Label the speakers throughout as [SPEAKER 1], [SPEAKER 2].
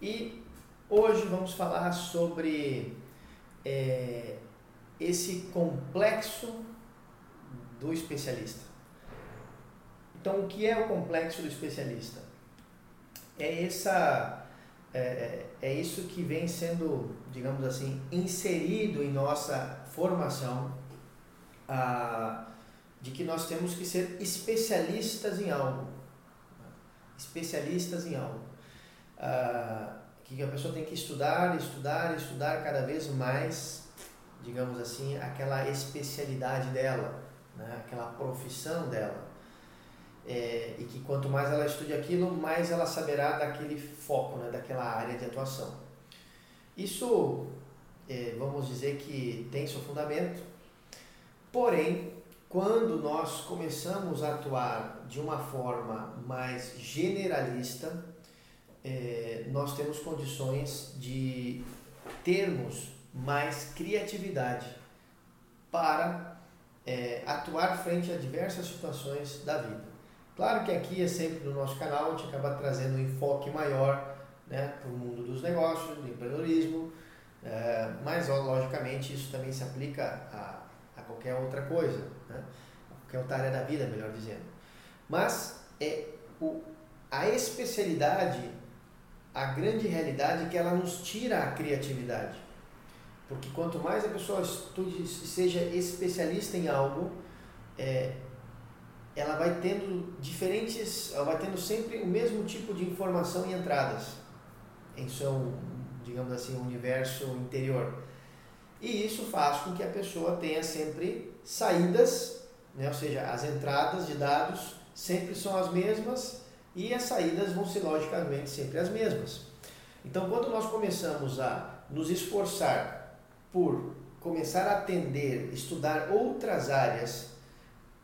[SPEAKER 1] E hoje vamos falar sobre é, esse complexo do especialista. Então, o que é o complexo do especialista? É essa é, é, isso que vem sendo, digamos assim, inserido em nossa formação de que nós temos que ser especialistas em algo. Especialistas em algo. Ah, que a pessoa tem que estudar, estudar, estudar cada vez mais, digamos assim, aquela especialidade dela, né? aquela profissão dela. É, e que quanto mais ela estude aquilo, mais ela saberá daquele foco, né? daquela área de atuação. Isso, é, vamos dizer que tem seu fundamento, porém, quando nós começamos a atuar de uma forma mais generalista, é, nós temos condições de termos mais criatividade para é, atuar frente a diversas situações da vida. Claro que aqui é sempre no nosso canal, a gente acaba trazendo um enfoque maior né, para o mundo dos negócios, do empreendedorismo, é, mas logicamente isso também se aplica a, a qualquer outra coisa, né, qualquer outra área da vida, melhor dizendo. Mas é, o, a especialidade a grande realidade é que ela nos tira a criatividade. Porque quanto mais a pessoa estude, seja especialista em algo, é, ela vai tendo diferentes, ela vai tendo sempre o mesmo tipo de informação e entradas em seu, digamos assim, universo interior. E isso faz com que a pessoa tenha sempre saídas, né? ou seja, as entradas de dados sempre são as mesmas e as saídas vão ser logicamente sempre as mesmas. Então, quando nós começamos a nos esforçar por começar a atender, estudar outras áreas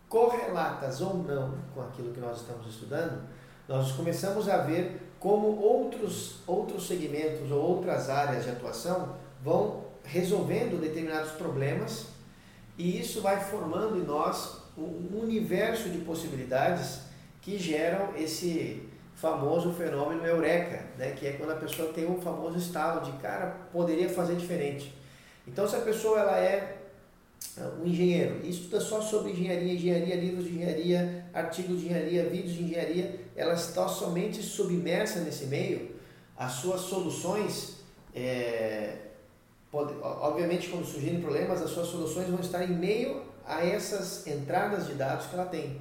[SPEAKER 1] correlatas ou não com aquilo que nós estamos estudando, nós começamos a ver como outros, outros segmentos ou outras áreas de atuação vão resolvendo determinados problemas e isso vai formando em nós um universo de possibilidades que geram esse famoso fenômeno eureka, né? que é quando a pessoa tem um famoso estalo de cara, poderia fazer diferente. Então, se a pessoa ela é ah, um engenheiro e estuda só sobre engenharia, engenharia, livros de engenharia, artigos de engenharia, vídeos de engenharia, ela está somente submersa nesse meio, as suas soluções, é, pode, obviamente quando surgirem problemas, as suas soluções vão estar em meio a essas entradas de dados que ela tem.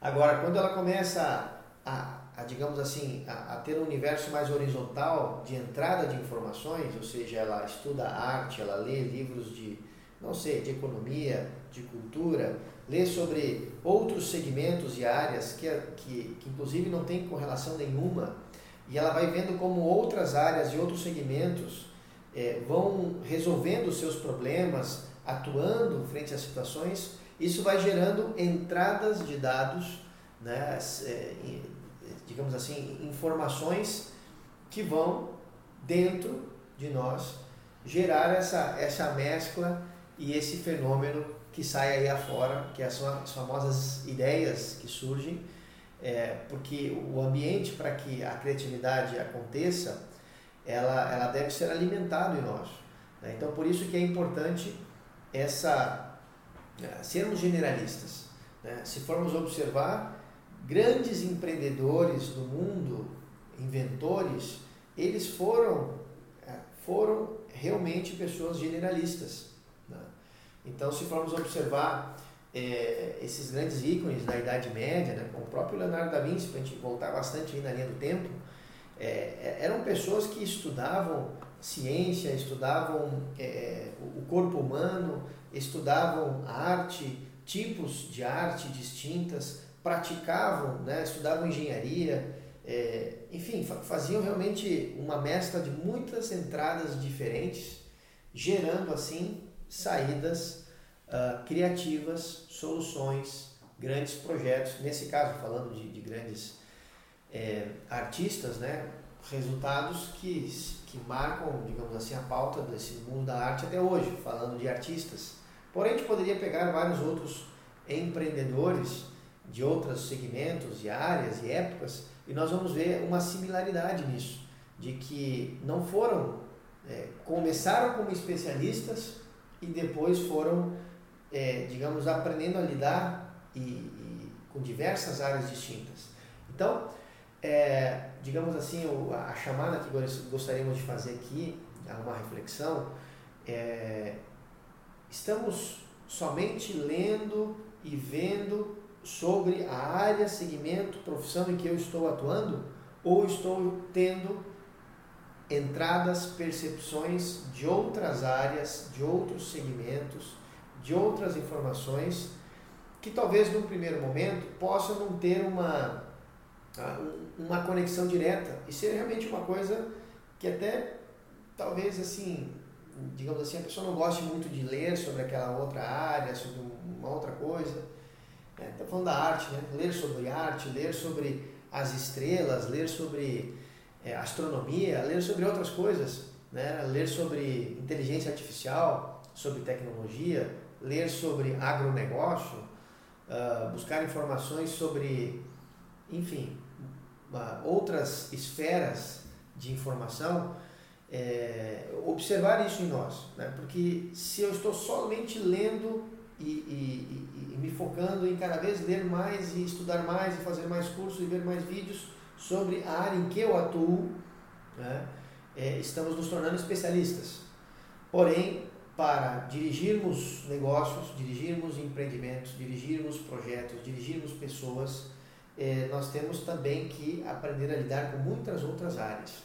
[SPEAKER 1] Agora, quando ela começa a, a digamos assim, a, a, ter um universo mais horizontal de entrada de informações, ou seja, ela estuda arte, ela lê livros de, não sei, de economia, de cultura, lê sobre outros segmentos e áreas que, que, que inclusive não tem correlação nenhuma, e ela vai vendo como outras áreas e outros segmentos é, vão resolvendo os seus problemas, atuando frente às situações isso vai gerando entradas de dados, né, é, digamos assim, informações que vão dentro de nós gerar essa, essa mescla e esse fenômeno que sai aí afora, que são as famosas ideias que surgem, é, porque o ambiente para que a criatividade aconteça, ela, ela deve ser alimentado em nós. Né? Então, por isso que é importante essa é, sermos generalistas. Né? Se formos observar, grandes empreendedores do mundo, inventores, eles foram, é, foram realmente pessoas generalistas. Né? Então, se formos observar é, esses grandes ícones da Idade Média, né, como o próprio Leonardo da Vinci, para a gente voltar bastante aí na linha do tempo, é, é eram pessoas que estudavam ciência, estudavam é, o corpo humano, estudavam arte, tipos de arte distintas, praticavam, né, estudavam engenharia, é, enfim, faziam realmente uma mescla de muitas entradas diferentes, gerando assim saídas uh, criativas, soluções, grandes projetos. Nesse caso, falando de, de grandes é, artistas, né, resultados que, que marcam, digamos assim, a pauta desse mundo da arte até hoje, falando de artistas. Porém, a gente poderia pegar vários outros empreendedores de outros segmentos e áreas e épocas e nós vamos ver uma similaridade nisso. de que não foram, é, começaram como especialistas e depois foram, é, digamos, aprendendo a lidar e, e, com diversas áreas distintas. Então, é, digamos assim, a chamada que gostaríamos de fazer aqui, uma reflexão, é, estamos somente lendo e vendo sobre a área, segmento, profissão em que eu estou atuando ou estou tendo entradas, percepções de outras áreas, de outros segmentos, de outras informações que talvez num primeiro momento possam não ter uma, ah, uma conexão direta e ser realmente uma coisa que até talvez assim, digamos assim, a pessoa não goste muito de ler sobre aquela outra área, sobre uma outra coisa. Está é, falando da arte, né? ler sobre arte, ler sobre as estrelas, ler sobre é, astronomia, ler sobre outras coisas, né? ler sobre inteligência artificial, sobre tecnologia, ler sobre agronegócio, uh, buscar informações sobre, enfim, outras esferas de informação, é, observar isso em nós, né? porque se eu estou somente lendo e, e, e, e me focando em cada vez ler mais e estudar mais e fazer mais cursos e ver mais vídeos, sobre a área em que eu atuo, né, é, estamos nos tornando especialistas. Porém, para dirigirmos negócios, dirigirmos empreendimentos, dirigirmos projetos, dirigirmos pessoas, é, nós temos também que aprender a lidar com muitas outras áreas.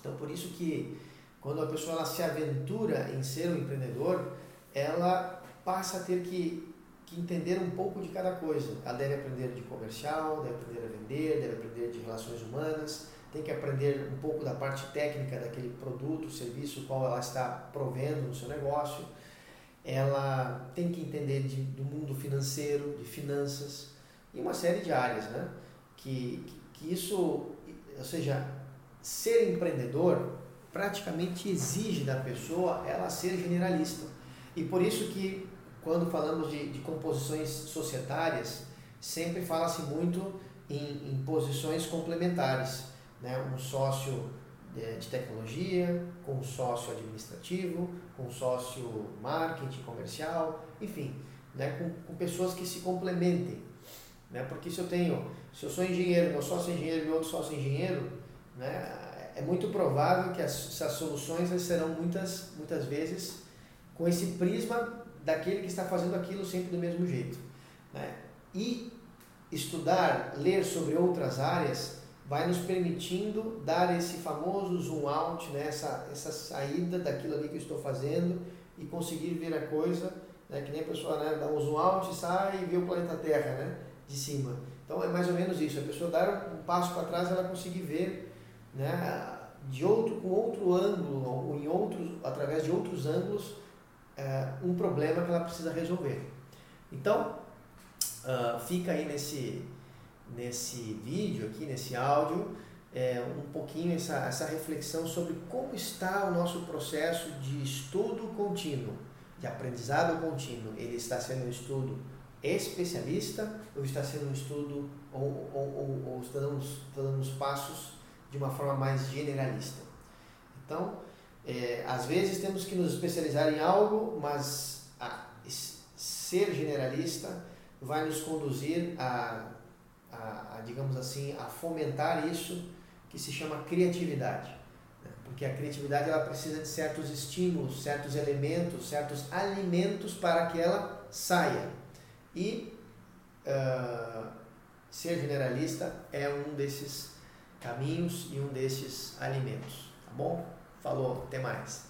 [SPEAKER 1] Então, por isso que quando a pessoa ela se aventura em ser um empreendedor, ela passa a ter que que entender um pouco de cada coisa. Ela deve aprender de comercial, deve aprender a vender, deve aprender de relações humanas, tem que aprender um pouco da parte técnica daquele produto, serviço qual ela está provendo no seu negócio. Ela tem que entender de, do mundo financeiro, de finanças e uma série de áreas, né? Que, que, isso, ou seja, ser empreendedor praticamente exige da pessoa ela ser generalista. E por isso que quando falamos de, de composições societárias, sempre fala-se muito em, em, posições complementares. Né? Um sócio de, tecnologia, com sócio administrativo, com sócio marketing comercial, enfim, né? com, com pessoas que se complementem. Né? Porque se eu tenho, se eu sou engenheiro, meu sócio é engenheiro e outro sócio é engenheiro, né? é muito provável que as, soluções serão muitas, muitas vezes com esse prisma daquele que está fazendo aquilo sempre do mesmo jeito. Né? E estudar, ler sobre outras áreas vai nos permitindo dar esse famoso zoom out, né? essa, essa saída daquilo ali que eu estou fazendo e conseguir ver a coisa, né? que nem a pessoa né? dá um zoom out, sai e vê o planeta Terra né? De cima. Então é mais ou menos isso, a pessoa dar um passo para trás, ela conseguir ver né? de outro, com outro ângulo, ou em outros, através de outros ângulos, é, um problema que ela precisa resolver. Então, uh, fica aí nesse, nesse vídeo aqui, nesse áudio, é, um pouquinho essa, essa reflexão sobre como está o nosso processo de estudo contínuo, de aprendizado contínuo. Ele está sendo um estudo especialista ou está sendo um estudo ou, ou, ou, ou está, dando, está dando os passos de uma forma mais generalista. Então, é, às vezes temos que nos especializar em algo, mas a, ser generalista vai nos conduzir a, a, a, digamos assim, a fomentar isso que se chama criatividade. Né? Porque a criatividade ela precisa de certos estímulos, certos elementos, certos alimentos para que ela saia. E uh, ser generalista é um desses caminhos e um desses alimentos, tá bom? Falou, até mais.